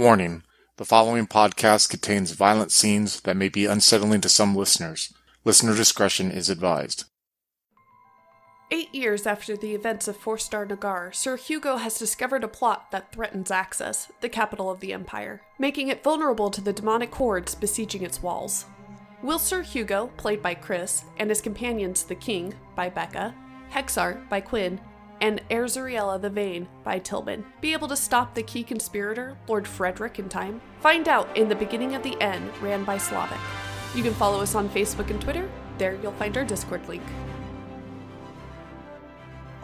Warning the following podcast contains violent scenes that may be unsettling to some listeners. Listener discretion is advised. Eight years after the events of Four Star Nagar, Sir Hugo has discovered a plot that threatens Axis, the capital of the Empire, making it vulnerable to the demonic hordes besieging its walls. Will Sir Hugo, played by Chris, and his companions the King, by Becca, Hexar, by Quinn, and Erzuriella the Vain, by Tillman, be able to stop the key conspirator, Lord Frederick, in time? Find out in The Beginning of the End, ran by Slavic. You can follow us on Facebook and Twitter. There you'll find our Discord link.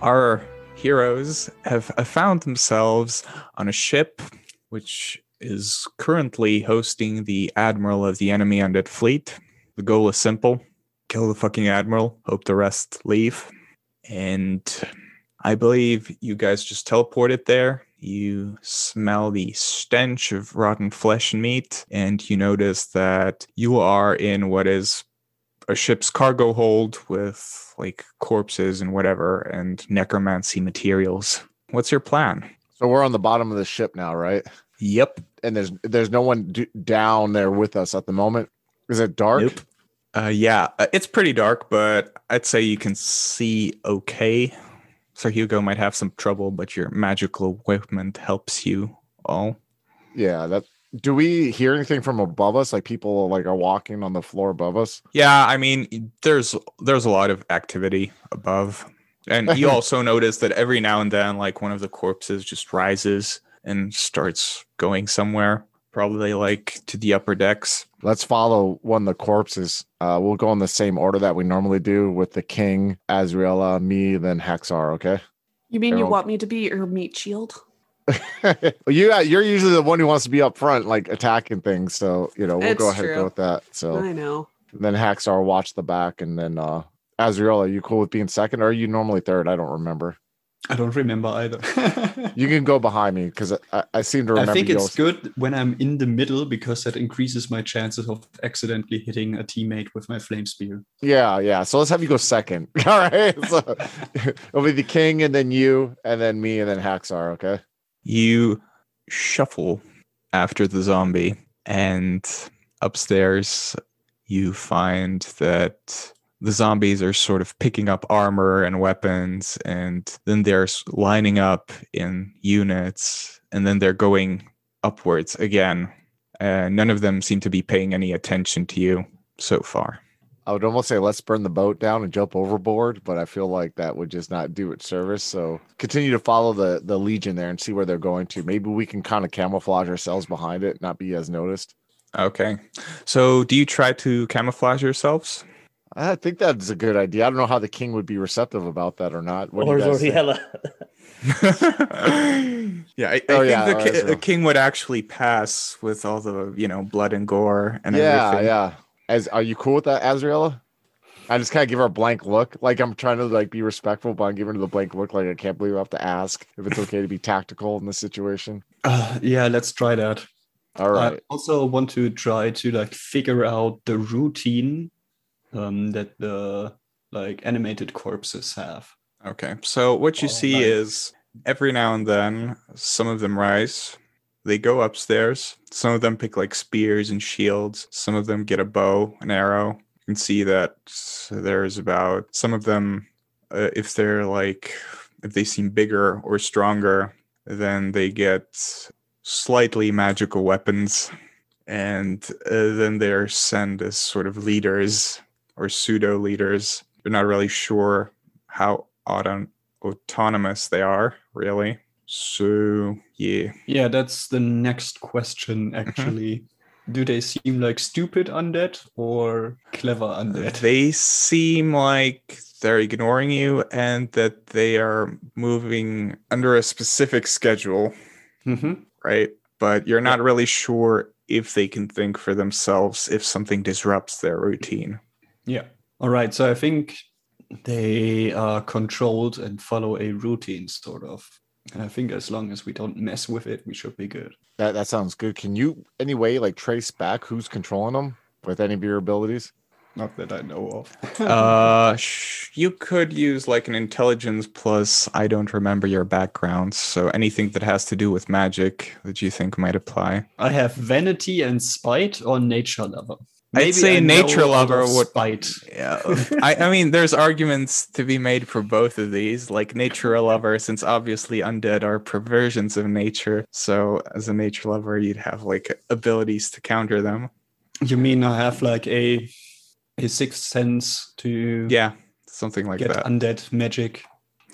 our heroes have have found themselves on a ship which is currently hosting the admiral of the enemy undead fleet. The goal is simple kill the fucking admiral, hope the rest leave. And I believe you guys just teleported there. You smell the stench of rotten flesh and meat, and you notice that you are in what is a ship's cargo hold with like corpses and whatever and necromancy materials. What's your plan? So we're on the bottom of the ship now, right? Yep. And there's there's no one d- down there with us at the moment. Is it dark? Nope. Uh, yeah, uh, it's pretty dark, but I'd say you can see okay. So Hugo might have some trouble, but your magical equipment helps you all. Yeah. That. Do we hear anything from above us? Like people like are walking on the floor above us? Yeah, I mean, there's there's a lot of activity above, and you also notice that every now and then, like one of the corpses just rises and starts going somewhere, probably like to the upper decks. Let's follow one of the corpses. Uh, we'll go in the same order that we normally do with the king, Azriela, me, then Hexar. Okay. You mean you want me to be your meat shield? you you're usually the one who wants to be up front, like attacking things. So you know we'll go It's ahead and go with that. So I know. then Haxar watch the back, and then uh Azriel, are you cool with being second, or are you normally third? I don't remember. I don't remember either. You can go behind me because I, I seem to remember. I think you it's always- good when I'm in the middle because that increases my chances of accidentally hitting a teammate with my flame spear. Yeah, yeah. So let's have you go second. All right. So it'll be the king, and then you, and then me, and then Haxar. Okay. You shuffle after the zombie, and upstairs you find that the zombies are sort of picking up armor and weapons, and then they're lining up in units, and then they're going upwards again. Uh, none of them seem to be paying any attention to you so far. I would almost say let's burn the boat down and jump overboard, but I feel like that would just not do it service. So continue to follow the the legion there and see where they're going to. Maybe we can kind of camouflage ourselves behind it, not be as noticed. Okay. So, do you try to camouflage yourselves? I think that's a good idea. I don't know how the king would be receptive about that or not. What do or you? Zoriella. yeah, I, I Oh, think yeah, the, ki- the king would actually pass with all the you know blood and gore and yeah, everything. yeah. As are you cool with that, Azriela? I just kind of give her a blank look, like I'm trying to like be respectful, but I'm giving her the blank look, like I can't believe I have to ask if it's okay to be tactical in this situation. Uh, yeah, let's try that. All right. I also want to try to like figure out the routine um, that the like animated corpses have. Okay, so what you Oh, see nice. is every now and then some of them rise. They go upstairs. Some of them pick like spears and shields. Some of them get a bow, an arrow. You can see that there's about some of them, uh, if they're like, if they seem bigger or stronger, then they get slightly magical weapons. And uh, then they're sent as sort of leaders or pseudo leaders. They're not really sure how auto- autonomous they are, really. So, yeah. Yeah, that's the next question actually. Do they seem like stupid undead or clever undead? They seem like they're ignoring you and that they are moving under a specific schedule, hmm right? But you're not really sure if they can think for themselves if something disrupts their routine. Yeah. All right. So I think they are controlled and follow a routine, sort of. And I think as long as we don't mess with it, we should be good. That that sounds good. Can you anyway like trace back who's controlling them with any of your abilities? Not that I know of. uh, sh- you could use like an intelligence plus. I don't remember your background, so anything that has to do with magic that you think might apply. I have vanity and spite or nature lover. I'd say I nature lover would- spite. Yeah, I, I mean, there's arguments to be made for both of these. Like nature lover, since obviously undead are perversions of nature. So as a nature lover, you'd have like abilities to counter them. You mean I have like a a sixth sense to Yeah, something like get that. undead magic?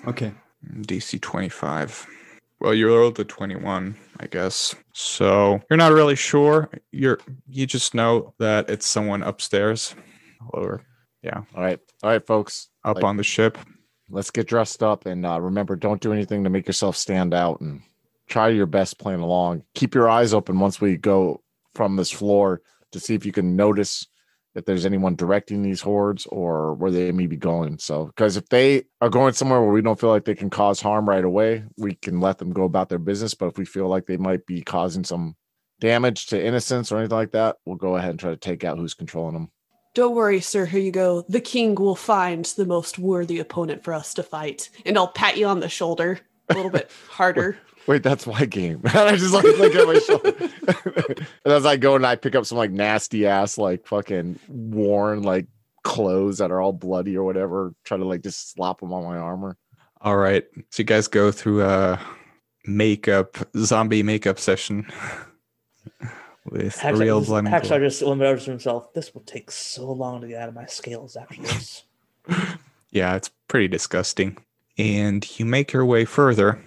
Okay. Mm, DC 25. Well, you rolled a 21, I guess. So you're not really sure. You're you just know that it's someone upstairs, or yeah. All right, all right, folks. up Like- on the ship. Let's get dressed up and uh, remember, don't do anything to make yourself stand out and try your best playing along. Keep your eyes open once we go from this floor to see if you can notice if there's anyone directing these hordes or where they may be going. So, because if they are going somewhere where we don't feel like they can cause harm right away, we can let them go about their business. But if we feel like they might be causing some damage to innocents or anything like that, we'll go ahead and try to take out who's controlling them. Don't worry, sir. Here you go. The king will find the most worthy opponent for us to fight, and I'll pat you on the shoulder a little bit harder. Wait, that's my game. I just like look at my shoulder. and as I go and I pick up some like nasty ass, like fucking worn like clothes that are all bloody or whatever, try to like just slap them on my armor. All right. So you guys go through a makeup zombie makeup session with Hacksaw, real blood. and Hacksaw gore. just remembers to himself, this will take so long to get out of my scales after this. Yeah, it's pretty disgusting. And you make your way further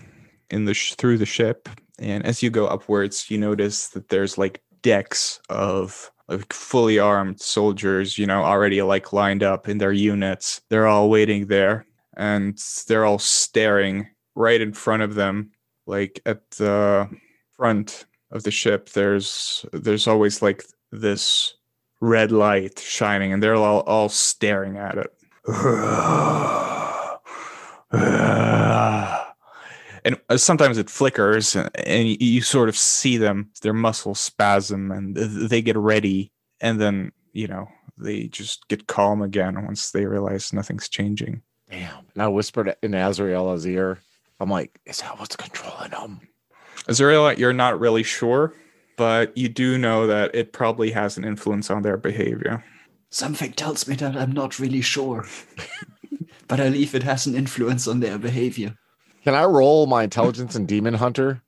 in the sh- through the ship, and as you go upwards, you notice that there's like decks of like fully armed soldiers, you know, already like lined up in their units. They're all waiting there, and they're all staring right in front of them, like at the front of the ship. There's there's always like this red light shining, and they're all all staring at it and uh, sometimes it flickers and and you- you sort of see them their muscles spasm and they get ready and then you know they just get calm again once they realize nothing's changing Damn. And I whispered in Azraella's ear, I'm like, is that what's controlling them? azrael you're not really sure but you do know that it probably has an influence on their behavior Something tells me that I'm not really sure. but I believe it has an influence on their behavior. Can I roll my intelligence and demon hunter?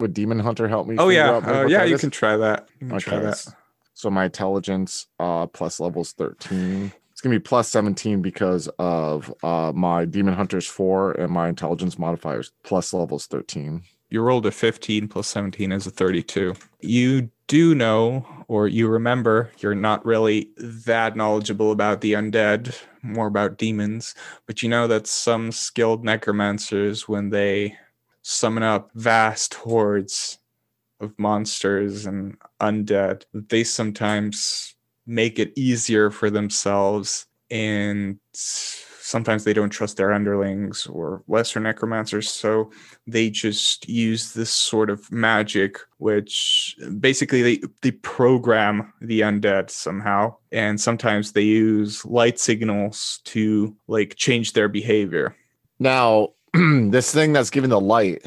Would demon hunter help me? oh yeah out uh, yeah you can try that you can try that So my intelligence uh plus levels 13. It's gonna be plus 17 because of uh my demon hunter's four and my intelligence modifiers plus levels 13. You rolled a 15 plus 17 is a 32. You do know, or you remember, you're not really that knowledgeable about the undead, more about demons, but you know that some skilled necromancers, when they summon up vast hordes of monsters and undead, they sometimes make it easier for themselves and sometimes they don't trust their underlings or lesser necromancers so they just use this sort of magic which basically they, they program the undead somehow and sometimes they use light signals to like change their behavior Now, this thing that's giving the light,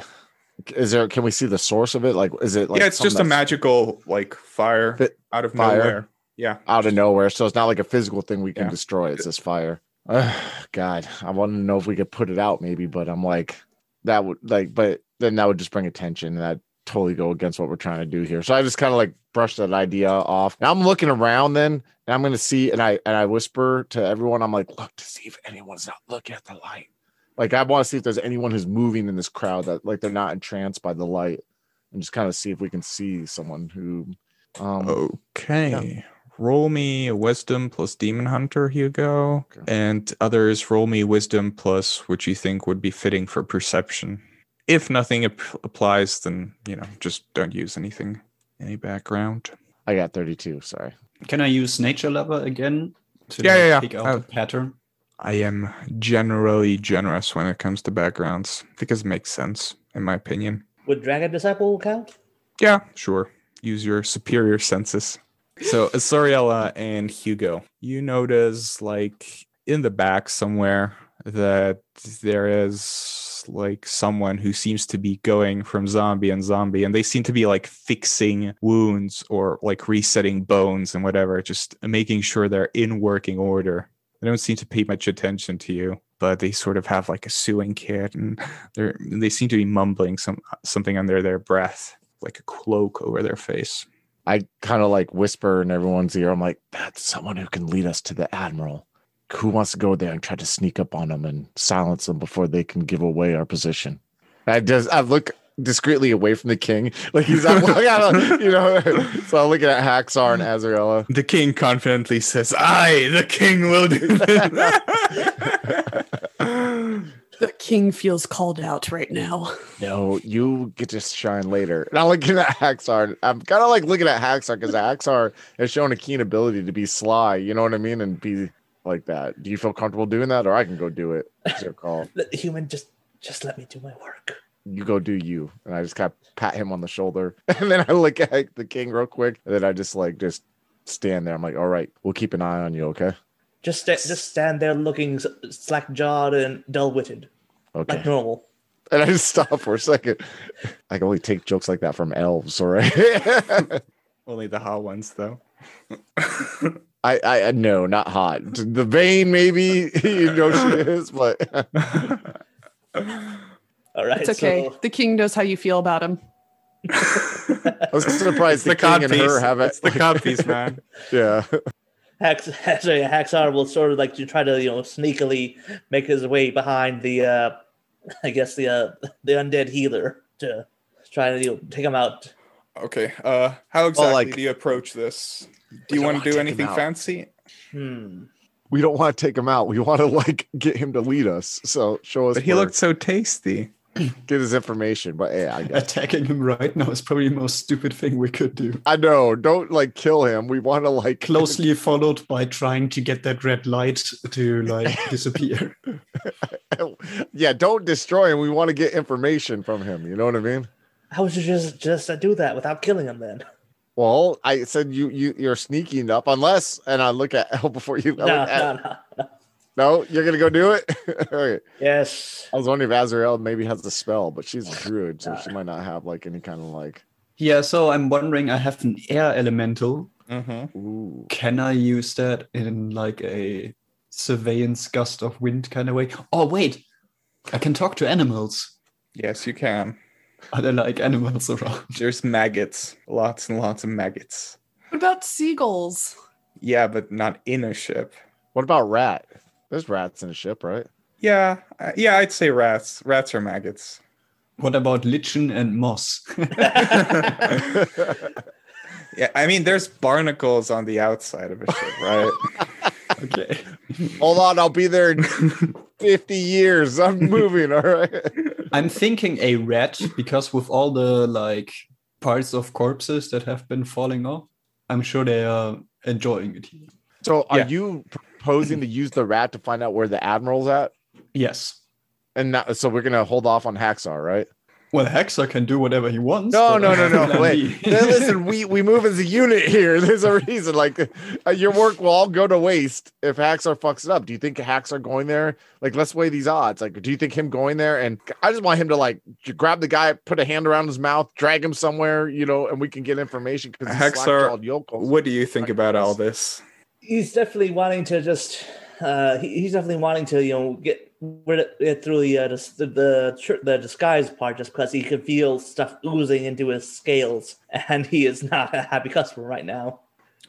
is there can we see the source of it? Like is it like yeah it's just a magical like fire out of fire. nowhere yeah out of nowhere? So it's not like a physical thing we can Yeah. destroy. It's this fire. Ugh, God, I wanted to know if we could put it out maybe, but I'm like that would like but then that would just bring attention and that totally go against what we're trying to do here. So I just kind of like brush that idea off. Now I'm looking around then and I'm gonna see and I and I whisper to everyone, I'm like, look to see if anyone's not looking at the light. Like I want to see if there's anyone who's moving in this crowd that like they're not entranced by the light and just kind of see if we can see someone who um okay roll me a wisdom plus demon hunter hugo Okay. and others roll me wisdom plus what you think would be fitting for perception if nothing ap- applies then you know just don't use anything any background I got 32, sorry. Can I use nature lover again to Yeah, like, yeah, yeah. pick out Uh, a pattern? i am generally generous when it comes to backgrounds because it makes sense in my opinion Would Dragon Disciple count? yeah sure use your superior senses So Soriella and Hugo, you notice like in the back somewhere that there is like someone who seems to be going from zombie and zombie and they seem to be like fixing wounds or like resetting bones and whatever just making sure they're in working order. They don't seem to pay much attention to you but they sort of have like a sewing kit and they're they seem to be mumbling some something under their breath like a cloak over their face I kind of like whisper in everyone's ear. I'm like, that's someone who can lead us to the admiral. Who wants to go there and try to sneak up on them and silence them before they can give away our position? I just I look discreetly away from the king, like he's at, you know. So I'm looking at Haxar and Azraella. the king confidently says i the king will do this The king feels called out right now. No, you get to shine later. And I'm looking at Haxar. I'm kind of like looking at Haxar because Haxar has shown a keen ability to be sly. You know what I mean, and be like that. Do you feel comfortable doing that, or I can go do it? It's your call. The human just just let me do my work. you go do you. And I just kind of pat him on the shoulder. And then I look at the king real quick. And then I just like just stand there. I'm like, all right, we'll keep an eye on you, okay? Just sta- just stand there looking slack jawed and dull witted, Okay. like normal. And I just stop for a second. I can only take jokes like that from elves, all right? only the hot ones though I, I I- no, not hot. The Vain maybe you know she is, but All right. It's okay. So, The king knows how you feel about him. I was surprised the, the king and her have it. It's the codpiece, man. Yeah. Hax, sorry, Haxar will sort of like to try to you know sneakily make his way behind the, uh I guess the uh the undead healer to try to you know, take him out. Okay. Uh, how exactly like- do you approach this? Do you want wanna do anything fancy? Hmm. We don't want to take him out. We want to like get him to lead us. So show us But he where- looked so tasty. get his information. But yeah, I guess. Attacking him right now is probably the most stupid thing we could do. I know. Don't like kill him. We want to like Closely followed by trying to get that red light to like disappear. yeah, don't destroy him. We want to get information from him. You know what I mean? How would you just just do that without killing him then? Well, I said you you you're sneaking up unless, and I look at Elle before you. No, at- no, no, no. No, you're gonna go do it. All right. Yes. I was wondering if Azrael maybe has the spell, but she's a druid, so she might not have like any kind of like. Yeah, so I'm wondering. I have an air elemental. Mm-hmm. Can I use that in like a surveillance gust of wind kind of way? Oh wait, I can talk to animals. Yes, you can. Are there like animals around? There's maggots, lots and lots of maggots. What about seagulls? Yeah, but not in a ship. What about rat? There's rats in a ship, right? Yeah, uh, yeah, I'd say rats. Rats are maggots. What about lichen and moss? Yeah, I mean, there's barnacles on the outside of a ship, right? okay. Hold on, I'll be there in 50 years. I'm moving. All right. I'm thinking a rat because with all the like parts of corpses that have been falling off, I'm sure they are enjoying it. So, are Yeah. you proposing to use the rat to find out where the admiral's at? Yes. And not, so we're gonna hold off on Haxar, right? Well, Hexer can do whatever he wants. No, no, no, no. Wait. B. Listen, we we move as a unit here. There's a reason. Like uh, your work will all go to waste if Haxar fucks it up. Do you think Haxar going there? Like, let's weigh these odds. Like, do you think him going there? And I just want him to like grab the guy, put a hand around his mouth, drag him somewhere, you know, and we can get information because Haxar. What do you think about all this? He's definitely wanting to just. Uh, he, he's definitely wanting to, you know, get rid of it through the uh, the the, the disguise part, just because he can feel stuff oozing into his scales, and he is not a happy customer right now.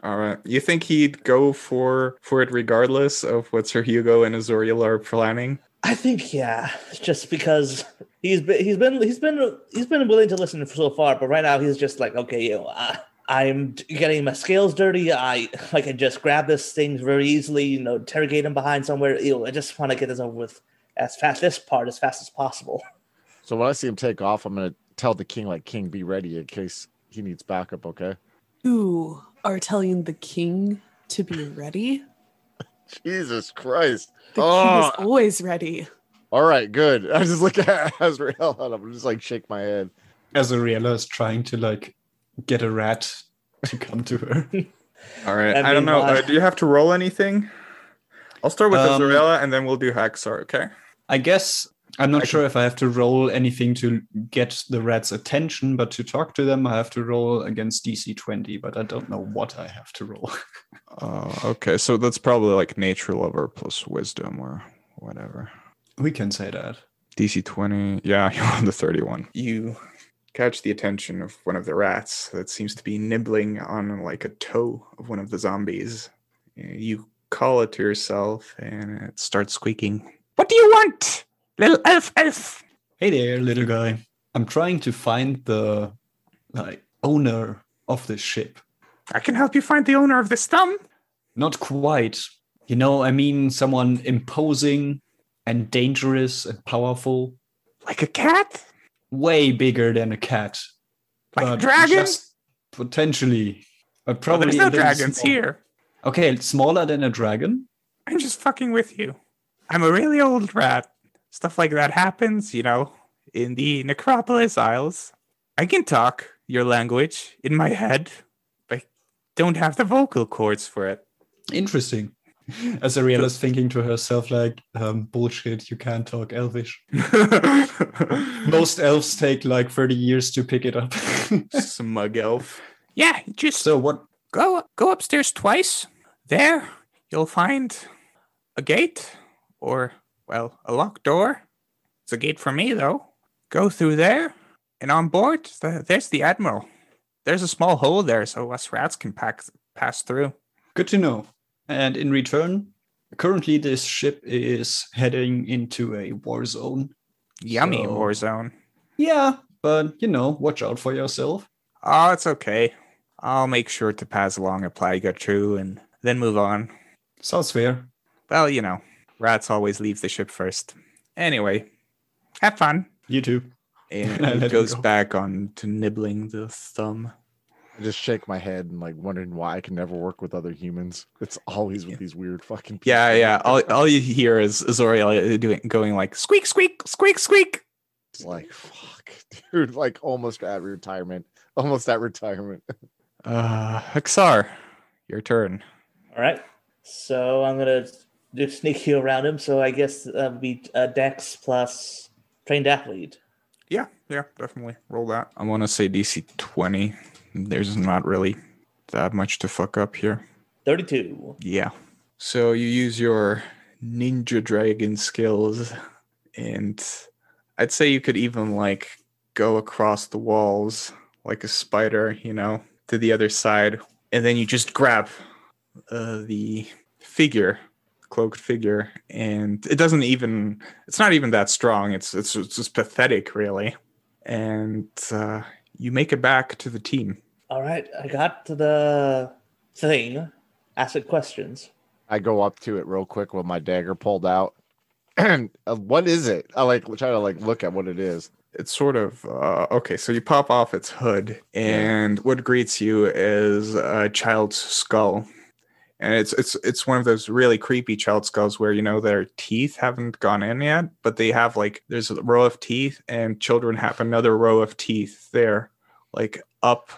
All right, you think he'd go for for it regardless of what Sir Hugo and Azoriel are planning? I think yeah, just because he's been he's been he's been he's been willing to listen so far, but right now he's just like, okay, you know, I, I'm getting my scales dirty. I I can just grab this thing very easily, you know, interrogate him behind somewhere. You know, I just want to get this over with as fast this part as fast as possible. So when I see him take off, I'm gonna tell the king, like, King, be ready in case he needs backup. Okay. Who are telling the king to be ready? Jesus Christ. The Oh. king is ah. always ready. All right, good. I just look at Azrael and I'm just like shake my head. Azariella is trying to like get a rat to come to her. All right. I I, don't know. uh, do you have to roll anything? I'll start with Um, Azarella and then we'll do Haxar, okay? I guess I'm not I sure if I have to roll anything to get the rat's attention, but to talk to them, I have to roll against DC 20, but I don't know what I have to roll. Uh, okay, so that's probably like nature lover plus wisdom or whatever. we can say that. DC 20. Yeah, you're on the 31. You catch the attention of one of the rats that seems to be nibbling on like a toe of one of the zombies. You call it to yourself and it starts squeaking. What do you want? Little elf elf. Hey there, little guy. I'm trying to find the like owner of this ship. I can help you find the owner of this thumb. Not quite. You know, I mean someone imposing and dangerous and powerful, Like a cat? Way bigger than a cat. Like a but dragon? Potentially. But probably there's no dragons small- here. Okay, smaller than a dragon. I'm just fucking with you. I'm a really old rat. Stuff like that happens, you know, in the Necropolis Isles. I can talk your language in my head, but I don't have the vocal cords for it. Interesting. As Ariel is thinking to herself, like, um, bullshit, you can't talk Elvish. Most elves take like 30 years to pick it up. Smug elf. Yeah, just so, what? go go upstairs twice. There, you'll find a gate, or well, a locked door. It's a gate for me though. Go through there, and on board, th- there's the admiral. There's a small hole there, so us rats can pack, pass through. Good to know. And in return, currently this ship is heading into a war zone. Yummy So- war zone. Yeah, but you know, watch out for yourself. Oh, it's okay. I'll make sure to pass along a Plaga True and then move on. Sounds fair. Well, you know, rats always leave the ship first. Anyway, have fun. You too. And it goes go. back on to nibbling the thumb. I just shake my head and like wondering why I can never work with other humans. It's always with these weird fucking people. Yeah, yeah. All, all you hear is Zoriel doing going like squeak, squeak, squeak, squeak. It's like fuck, dude. Like almost at retirement. Almost at retirement. Uh, Haxar, your turn. All right. So I'm gonna do sneaky around him. So I guess that would be uh, Dex plus trained athlete. Yeah, yeah, definitely roll that. I want to say DC twenty. There's not really that much to fuck up here. Thirty-two. Yeah. So you use your ninja dragon skills, and I'd say you could even like go across the walls like a spider, you know, to the other side, and then you just grab uh, the figure, cloaked figure, and it doesn't even. It's not even that strong. It's it's, it's just pathetic, really, and uh, you make it back to the team. All right. I got to the thing. Ask it questions. I go up to it real quick with my dagger pulled out. And uh, what is it? I like try to like look at what it is. it's sort of uh, okay. So you pop off its hood, and what greets you is a child's skull, and it's it's it's one of those really creepy child skulls where you know their teeth haven't gone in yet, but they have like there's a row of teeth, and children have another row of teeth there, like up,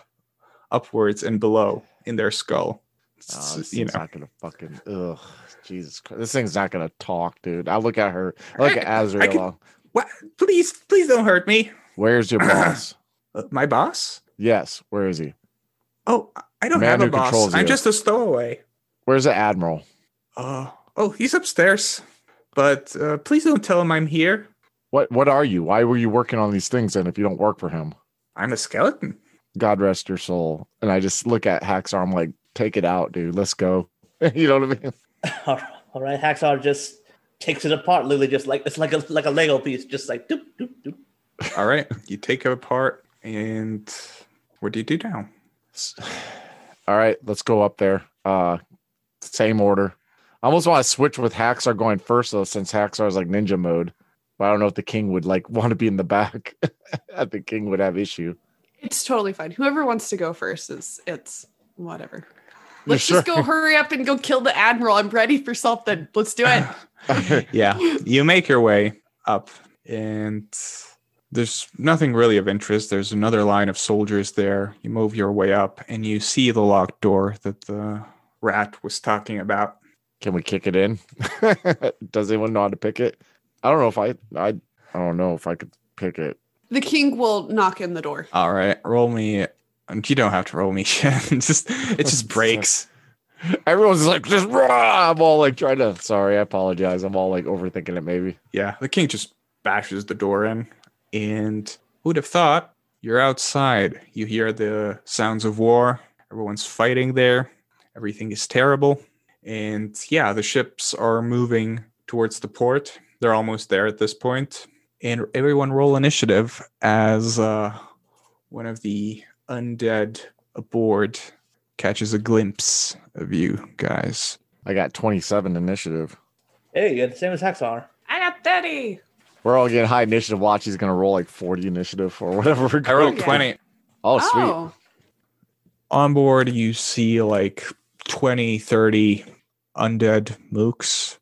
upwards and below in their skull. Oh, this you know, not gonna fucking ugh. Jesus Christ. This thing's not gonna talk, dude. I look at her. I look at Azrael. can- what? Please, please don't hurt me. Where's your boss? Uh, my boss? yes, where is he? Oh, I don't Man have a boss. I'm you. just a stowaway. Where's the admiral? Uh, oh, he's upstairs. But uh, please don't tell him I'm here. What what are you? Why were you working on these things then if you don't work for him? I'm a skeleton. God rest your soul. And I just look at Haxar. I'm like, take it out, dude. Let's go. you know what I mean? All right. Haxar just takes it apart. Literally, just like it's like a like a Lego piece. Just like doop doop doop. All right. You take it apart, and what do you do now? All right, let's go up there. Uh same order. I almost want to switch with Haxar going first though, since Haxar is like ninja mode. But I don't know if the king would like want to be in the back. I think king would have issue. It's totally fine. Whoever wants to go first is it's whatever. Let's just sure? go hurry up and go kill the admiral. I'm ready for something. Let's do it. yeah. You make your way up, and there's nothing really of interest. There's another line of soldiers there. You move your way up and you see the locked door that the rat was talking about. Can we kick it in? Does anyone know how to pick it? I don't know if I I I don't know if I could pick it. The king will knock in the door. All right, roll me. and You don't have to roll me shit. It just it just breaks. Everyone's like just rah! I'm all like trying to sorry, I apologize. I'm all like overthinking it maybe. Yeah, the king just bashes the door in, and who'd have thought? You're outside. You hear the sounds of war. Everyone's fighting there. Everything is terrible. And yeah, the ships are moving towards the port. They're almost there at this point. And everyone roll initiative as uh, one of the undead aboard catches a glimpse of you guys. I got 27 initiative. Hey, you got the same as Haxar. I got 30. We're all getting high initiative. Watch, he's gonna roll like 40 initiative or whatever. We're I rolled Okay. 20. Oh, sweet. Oh, On board, you see like 20, 30 undead mooks.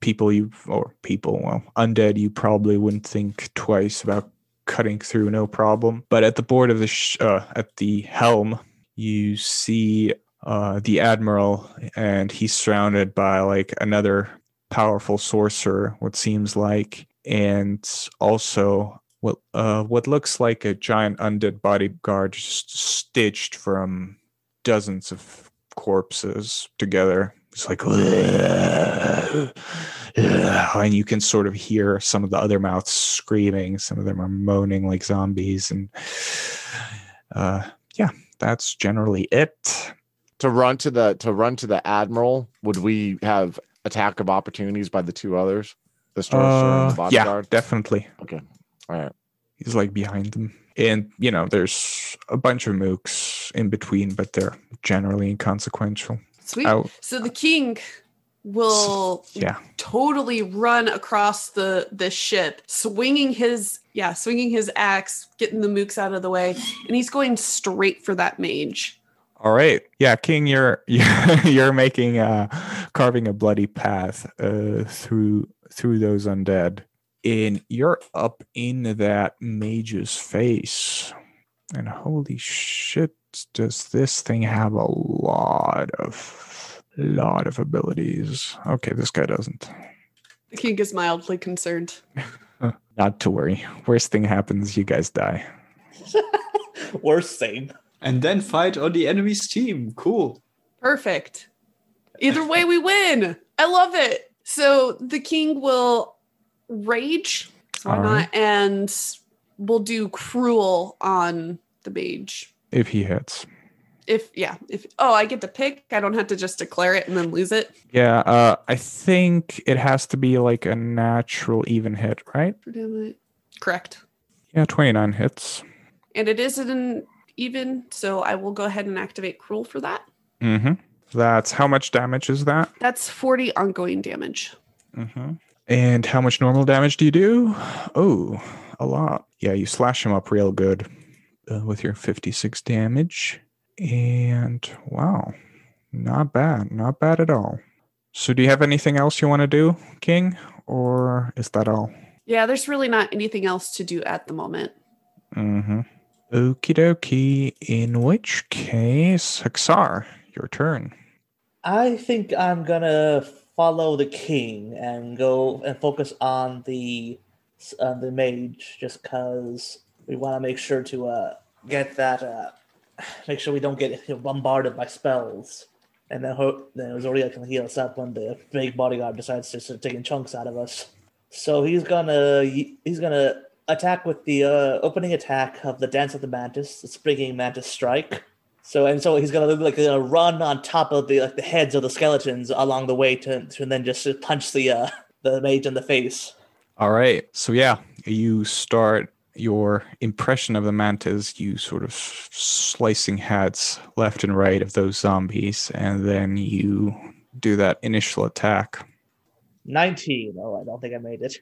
People you, or people, well, undead you probably wouldn't think twice about cutting through, no problem. But at the board of the, sh- uh, at the helm, you see uh, the admiral, and he's surrounded by like another powerful sorcerer, what seems like, and also what uh, what looks like a giant undead bodyguard just stitched from dozens of corpses together. It's like, and you can sort of hear some of the other mouths screaming. Some of them are moaning like zombies, and uh, yeah, that's generally it. To run to the to run to the admiral, would we have attack of opportunities by the two others? The sorcerer and the Uh, yeah, definitely. Okay. All right. He's like behind them. And, you know, there's a bunch of mooks in between, but they're generally inconsequential. sweet. Out. So the king will Yeah. totally run across the the ship, swinging his yeah, swinging his axe, getting the mooks out of the way, and he's going straight for that mage. All right. Yeah, King, you're you're, you're making uh carving a bloody path uh through through those undead. And you're up in that mage's face. And holy shit, does this thing have a lot of lot of abilities. Okay, this guy doesn't. The king is mildly concerned. Not to worry. Worst thing happens, you guys die. Worst thing. And then fight on the enemy's team. Cool. Perfect. Either way, we win. I love it. So the king will rage, why not? And we'll do cruel on the mage. If he hits. If yeah, if oh, I get to pick. I don't have to just declare it and then lose it. Yeah, uh I think it has to be like a natural even hit, right? Correct. Yeah, 29 hits. And it is an even, so I will go ahead and activate cruel for that. Mm-hmm. That's how much damage is that? That's 40 ongoing damage. Mm-hmm. And how much normal damage do you do? Oh, a lot. Yeah, you slash him up real good uh, with your 56 damage. And wow, not bad. Not bad at all. So, do you have anything else you want to do, King? Or is that all? Yeah, there's really not anything else to do at the moment. Mm-hmm. Okie dokie. In which case, Haxar, your turn. I think I'm gonna follow the king and go and focus on the on the mage, just because we want to make sure to uh, get that, uh, make sure we don't get bombarded by spells, and then ho- then Zoria can heal us up when the big bodyguard decides to start taking chunks out of us. So he's gonna he's gonna attack with the uh, opening attack of the Dance of the Mantis, the Springing Mantis Strike. So and so he's gonna look like gonna run on top of the like the heads of the skeletons along the way to, to and then just punch the uh, the mage in the face. All right. So yeah, you start your impression of the mantis. You sort of slicing heads left and right of those zombies, and then you do that initial attack. Nineteen. Oh, I don't think I made it.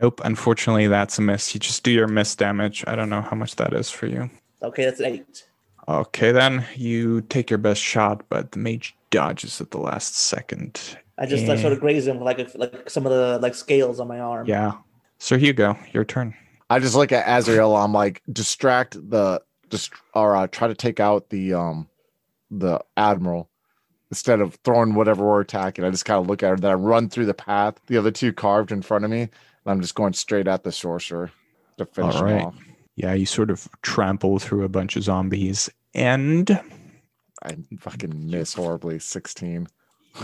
Nope. Unfortunately, that's a miss. You just do your miss damage. I don't know how much that is for you. Okay, that's eight. Okay, then you take your best shot, but the mage dodges at the last second. I just like Yeah. sort of graze him with like a, like some of the like scales on my arm. Yeah. Sir Hugo, your turn. I just look at Azrael. I'm like, distract the just or uh, try to take out the um the admiral instead of throwing whatever we're attacking. I just kind of look at her. Then I run through the path. The other two carved in front of me, and I'm just going straight at the sorcerer to finish All him off. Yeah, you sort of trample through a bunch of zombies, and I fucking miss horribly. Sixteen.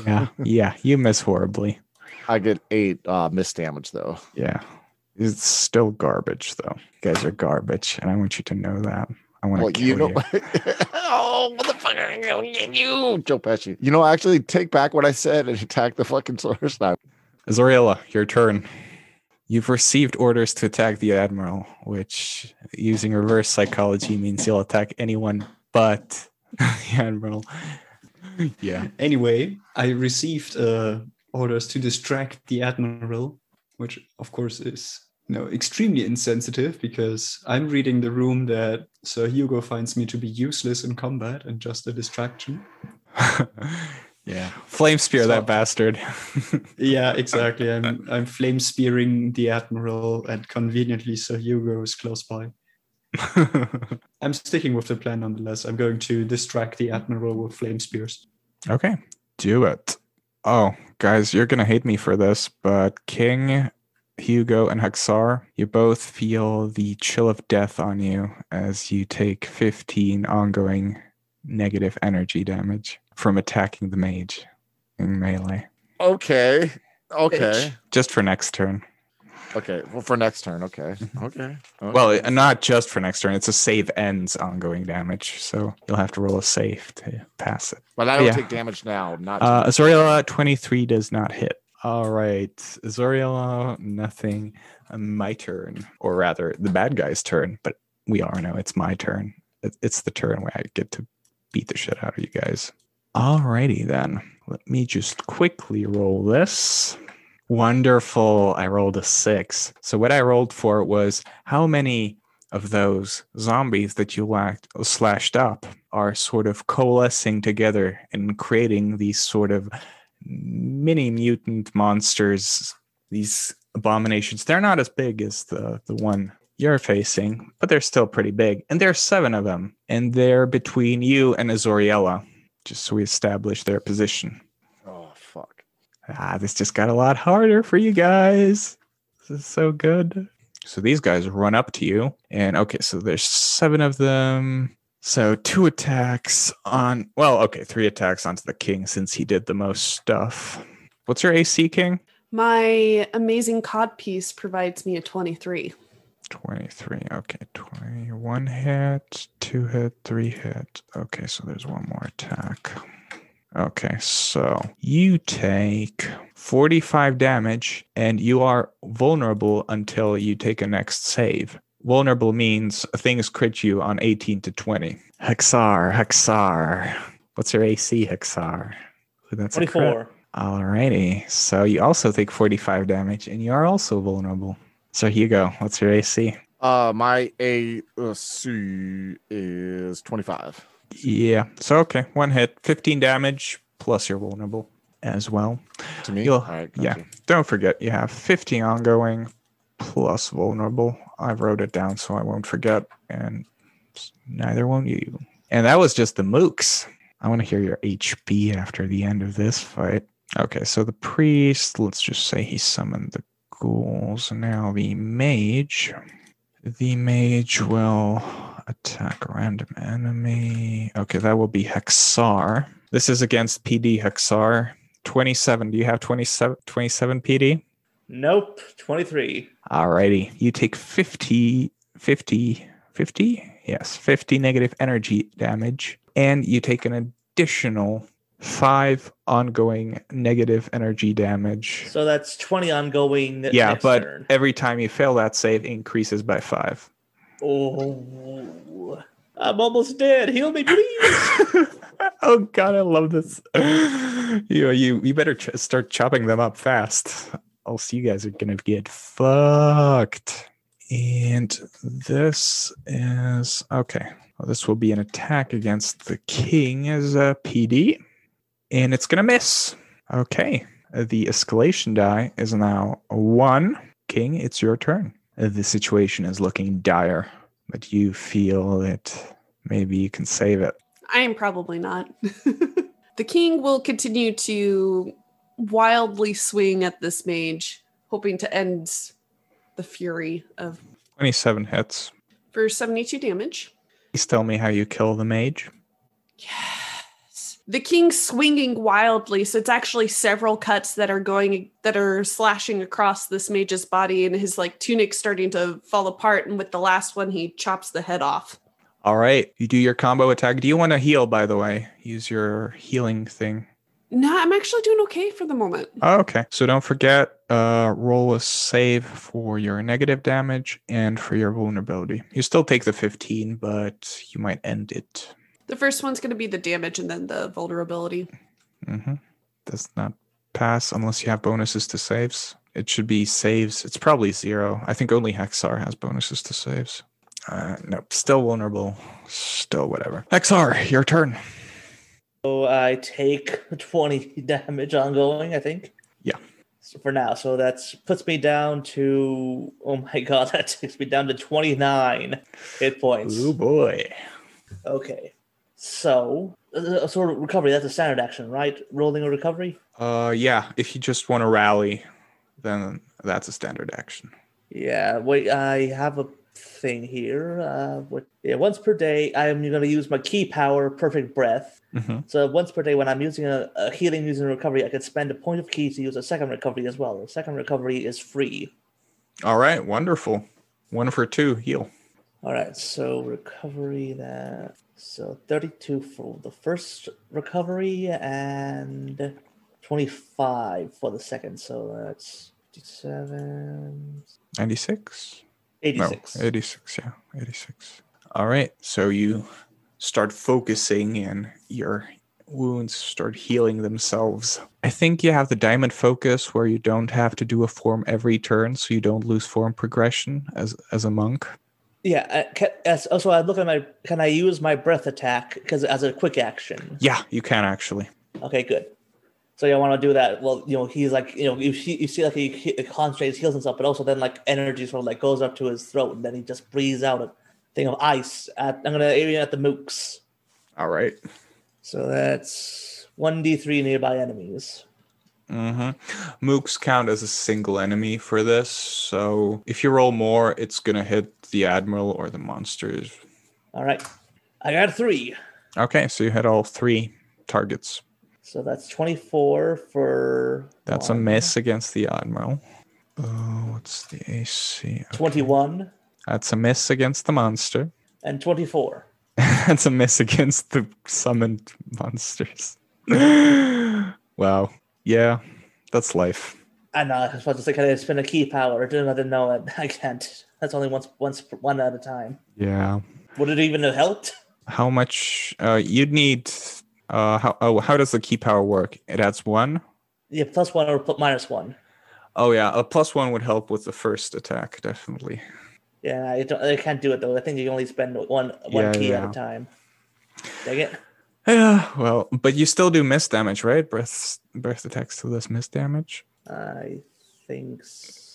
yeah, yeah, you miss horribly. I get eight uh miss damage though. Yeah, it's still garbage though. You guys are garbage, and I want you to know that. I want to Well, kill you you. know, oh motherfucker, I'm gonna get you, Joe Pesci. You know, actually, take back what I said and attack the fucking source now. Zoriella, your turn. You've received orders to attack the admiral, which, using reverse psychology, means you'll attack anyone but the admiral. Yeah. Anyway, I received uh, orders to distract the admiral, which of course is you know extremely insensitive because I'm reading the room that Sir Hugo finds me to be useless in combat and just a distraction. yeah. Flame spear So- that bastard. Yeah, exactly. I'm I'm flame spearing the admiral, and conveniently Sir Hugo is close by. I'm sticking with the plan nonetheless. I'm going to distract the admiral with flame spears. okay. Do it. Oh, guys, you're going to hate me for this, but King, Hugo, and Haxar, you both feel the chill of death on you as you take 15 ongoing negative energy damage from attacking the mage in melee. Okay, okay, Just for next turn. okay. Well, for next turn, okay, okay. okay. Well, not just for next turn. It's a save ends ongoing damage, so you'll have to roll a save to pass it. but I don't yeah. take damage now. Not Uh, Azoriella, 23 does not hit. All right. Azoriella, nothing. Uh, my turn, or rather, the bad guy's turn, but we all know it's my turn. It's the turn where I get to beat the shit out of you guys. Alrighty then. Let me just quickly roll this. Wonderful. I rolled a six. So, what I rolled for was how many of those zombies that you lacked, slashed up are sort of coalescing together and creating these sort of mini mutant monsters, these abominations. They're not as big as the, the one you're facing, but they're still pretty big. And there are seven of them, and they're between you and Azoriella, just so we establish their position. oh fuck. Ah, this just got a lot harder for you guys. This is so good. So these guys run up to you, and okay, so there's seven of them. So two attacks on, well, okay, three attacks onto the king since he did the most stuff. What's your AC, King? My amazing cod piece provides me a 23. 23. Okay, 21 hit, two hit, three hit. Okay, so there's one more attack. Okay, so you take 45 damage and you are vulnerable until you take a next save. Vulnerable means things crit you on 18 to 20. Hexar, Hexar. What's your AC, Hexar? Ooh, That's 24. Alrighty. So you also take 45 damage and you are also vulnerable. So Hugo, what's your AC? Uh, my AC is twenty-five. Yeah. So okay, one hit, 15 damage, plus you're vulnerable as well. To me, You'll- All right, yeah. gotcha. Don't forget you have 15 ongoing plus vulnerable. I wrote it down so I won't forget, and neither won't you. And that was just the mooks. I want to hear your HP after the end of this fight. Okay, so the priest, let's just say he summoned the ghouls. Now the mage. The mage will attack a random enemy. Okay, that will be Hexar. This is against PD Hexar. 27. Do you have 27, 27 PD? Nope. 23. Alrighty. You take 50, 50, 50? Yes, 50 negative energy damage. And you take an additional five ongoing negative energy damage. So that's 20 ongoing. Yeah, but turn. every time you fail that save, increases by five. Oh, I'm almost dead. Heal me, please. oh god, I love this. you you you better ch- start chopping them up fast, else you guys are gonna get fucked. And this is okay. Well, this will be an attack against the king as a PD, and it's gonna miss. Okay, the escalation die is now one. King, it's your turn. the situation is looking dire, but you feel that maybe you can save it. I am probably not. the king will continue to wildly swing at this mage, hoping to end the fury of 27 hits. for 72 damage. Please tell me how you kill the mage. Yes. The king swinging wildly, so it's actually several cuts that are going that are slashing across this mage's body, and his like tunic starting to fall apart. And with the last one, he chops the head off. All right, you do your combo attack. Do you want to heal, by the way? Use your healing thing. No, I'm actually doing okay for the moment. Oh, okay. So don't forget, uh, roll a save for your negative damage and for your vulnerability. You still take the 15, but you might end it. The first one's going to be the damage, and then the vulnerability. Mm-hmm. Does not pass unless you have bonuses to saves. It should be saves. It's probably zero. I think only Hexar has bonuses to saves. Uh, nope. Still vulnerable. Still whatever. Hexar, your turn. So I take 20 damage ongoing, I think. Yeah. So for now. So that puts me down to oh my god, that takes me down to 29 hit points. Oh boy. Okay. So a sort of recovery, that's a standard action, right? Rolling a recovery? Uh, yeah. If you just want to rally, then that's a standard action. Yeah, wait, I have a thing here. Uh what yeah, once per day I'm gonna use my ki power, perfect breath. Mm-hmm. So once per day, when I'm using a, a healing using recovery, I can spend a point of ki to use a second recovery as well. The second recovery is free. All right. Wonderful. One for two. Heal. All right, so recovery that so 32 for the first recovery and 25 for the second. So that's 57 96. 86. No, 86. Yeah, 86. All right. So you start focusing and your wounds start healing themselves. I think you have the diamond focus where you don't have to do a form every turn so you don't lose form progression as as a monk. Yeah, I, can, also I look at my can I use my breath attack because as a quick action? Yeah, you can actually. Okay, good. So you want to do that? Well, you know, he's like, you know, you see, you see like he, he concentrates, heals himself, but also then like energy sort of like goes up to his throat, and then he just breathes out a thing of ice. At I'm gonna aim at the mooks. All right. So that's one d three nearby enemies. Mm-hmm. Mooks count as a single enemy for this, so if you roll more, it's gonna hit the admiral or the monsters. All right, I got three. Okay, so you had all three targets. So that's twenty four for. That's a miss against the admiral. Oh, what's the AC? Okay. Twenty one That's a miss against the monster. and twenty four. That's a miss against the summoned monsters. wow. Yeah, that's life. I know. I was supposed to say, can I spend a ki power? I didn't, I didn't know it. I can't. That's only once, once, one at a time. Yeah. Would it even have helped? How much? Uh, you'd need. Uh, how? Oh, how does the ki power work? It adds one. Yeah, plus one or minus one. Oh yeah, a plus one would help with the first attack, definitely. Yeah, I, don't, I can't do it though. I think you can only spend one one Yeah, ki at a time. Dang it. Yeah, well, but you still do miss damage, right? Breath, breath attacks to this miss damage. I think so.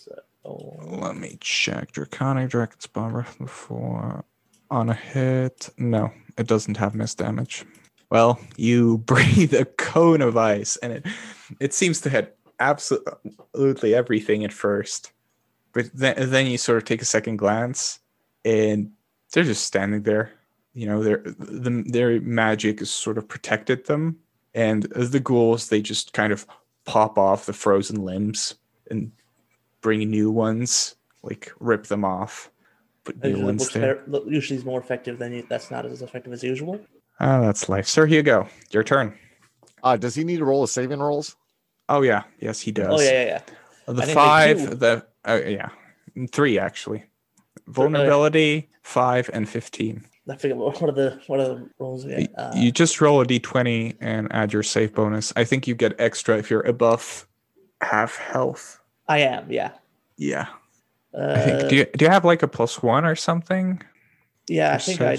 Let me check. Draconic Dragon Breath before on a hit. No, it doesn't have miss damage. Well, you breathe a cone of ice, and it it seems to hit absolutely everything at first, but then then you sort of take a second glance, and they're just standing there. You know, their the, their magic has sort of protected them, and the ghouls they just kind of pop off the frozen limbs and bring new ones, like rip them off, put new Usually, ones there. better- usually is more effective than you, that's not as effective as usual. Ah, that's life. Sir Hugo, your turn. Uh, does he need to roll a saving rolls? Oh yeah, yes he does. Oh yeah, yeah, yeah. The I think they five, the uh, yeah, three actually. Vulnerability five and fifteen. I forget what what are the what are the rolls again? Uh, you just roll a d20 and add your save bonus. I think you get extra if you're above half health. I am, yeah. Yeah. Uh, I think. Do you do you have like a plus one or something? yeah, I Or think I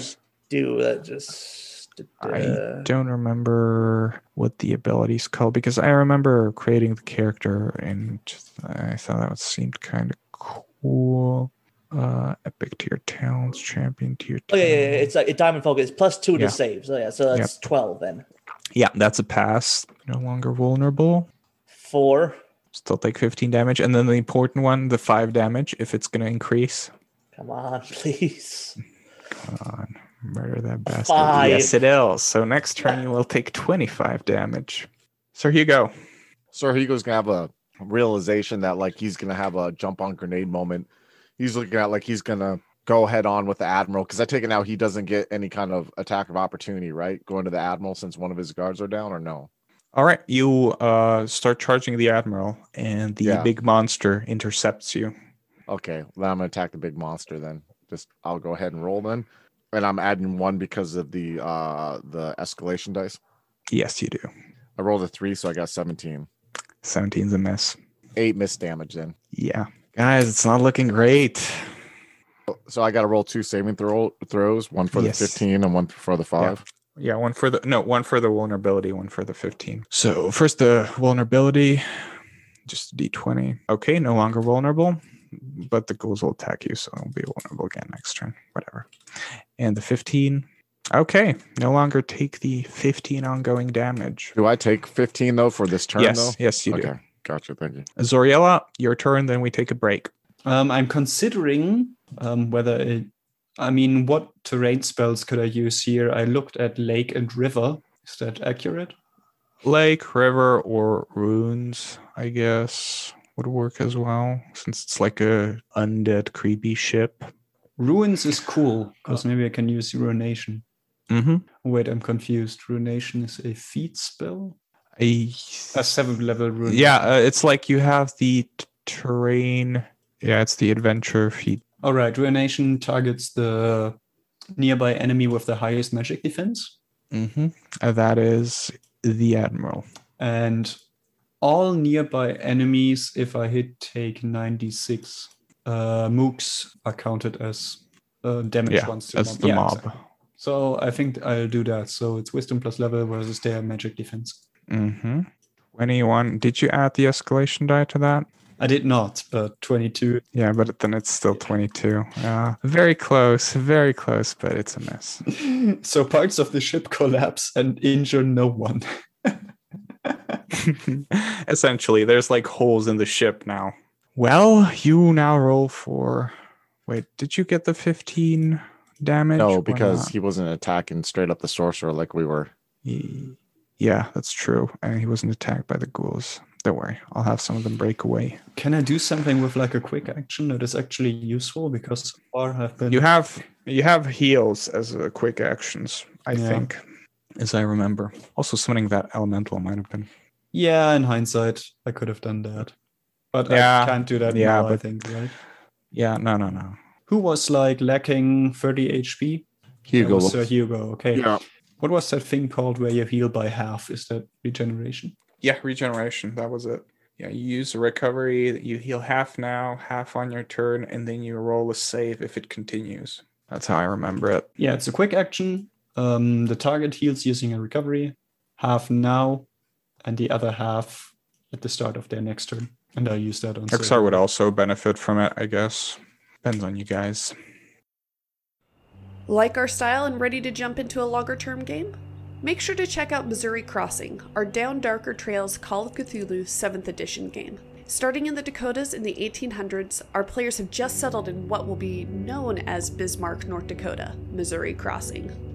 do. Uh, just I uh, don't remember what the ability's called because I remember creating the character and I thought that seemed kind of cool. Uh, epic tier talents, champion tier. Oh yeah, yeah, yeah. It's like a diamond focus plus two to Yeah. save. So yeah, so that's twelve then. Yeah, that's a pass. No longer vulnerable. Four. Still take 15 damage. And then the important one, the 5 damage, if it's going to increase. Come on, please. Come on. Murder that bastard. Five. Yes, it is. So next turn, you will take 25 damage. Sir Hugo. Sir Hugo's gonna have a realization that like he's gonna have a jump on grenade moment. He's looking at like he's gonna go head on with the admiral because I take it now he doesn't get any kind of attack of opportunity, right? Going to the admiral since one of his guards are down, or no? All right. You uh, start charging the Admiral, and the Yeah. big monster intercepts you. Okay, then I'm gonna attack the big monster. Then just I'll go ahead and roll then, and I'm adding one because of the uh the escalation dice. Yes, you do. I rolled a three, so I got 17. 17's a miss. Eight miss damage then. Yeah. Guys, it's not looking great. So I got to roll two saving throw throws, one for Yes. the 15 and one for the five. Yeah, one for the no, one for the vulnerability, one for the 15. So first the vulnerability, just a d20. Okay, no longer vulnerable, but the ghouls will attack you, so it'll be vulnerable again next turn. Whatever. And the 15. Okay, no longer take the 15 ongoing damage. Do I take 15 though for this turn yes, though? yes, you do. okay, gotcha. Thank you. do. Zoriella, your turn, then we take a break. Um, I'm considering um, whether it, I mean, what terrain spells could I use here? I looked at lake and river. Is that accurate? Lake, river, or runes, I guess, would work as well, since it's like a undead creepy ship. Ruins is cool because maybe I can use ruination. Mm-hmm. Wait, I'm confused. Ruination is a feat spell. A, a seventh level ruination. yeah, uh, it's like you have the t- terrain. Yeah, it's the adventure feat. All right. Ruination targets the nearby enemy with the highest magic defense, Mm-hmm. that is the admiral. and all nearby enemies, if I hit, take 96. Uh, mooks are counted as uh, damage Yeah, to that's the Yeah, mob. exactly. So I think I'll do that. So it's wisdom plus level versus their magic defense. Mm-hmm. Twenty-one. Did you add the escalation die to that? I did not, but 22. Yeah, but then it's still twenty-two. Yeah, very close, very close, but it's a mess. so parts of the ship collapse and injure no one. Essentially, there's like holes in the ship now. Well, you now roll for. Wait, did you get the 15 damage? No, because he wasn't attacking straight up the sorcerer like we were. Yeah, that's true. And he wasn't attacked by the ghouls. Don't worry, I'll have some of them break away. Can I do something with like a quick action that is actually useful? Because so far I've been You have you have heals as uh, quick actions, I Yeah. think, as I remember. Also, summoning that elemental might have been. Yeah, in hindsight, I could have done that. But Yeah, I can't do that yeah, now, I think, right? Yeah, no, no, no. Who was like lacking 30 HP? Hugo. was, uh, Hugo, okay. yeah. What was that thing called where you heal by half? Is that regeneration? Yeah, regeneration. That was it. Yeah, you use a recovery. You heal half now, half on your turn, and then you roll a save if it continues. That's how I remember it. Yeah, it's a quick action. Um, the target heals using a recovery, half now, and the other half at the start of their next turn. And I'll use that on. Hexar Silver. would also benefit from it, I guess. Depends on you guys. Like our style and ready to jump into a longer term game? Make sure to check out Missouri Crossing, our Down Darker Trails Call of Cthulhu 7th edition game. Starting in the Dakotas in the 1800s, our players have just settled in what will be known as Bismarck, North Dakota, Missouri Crossing.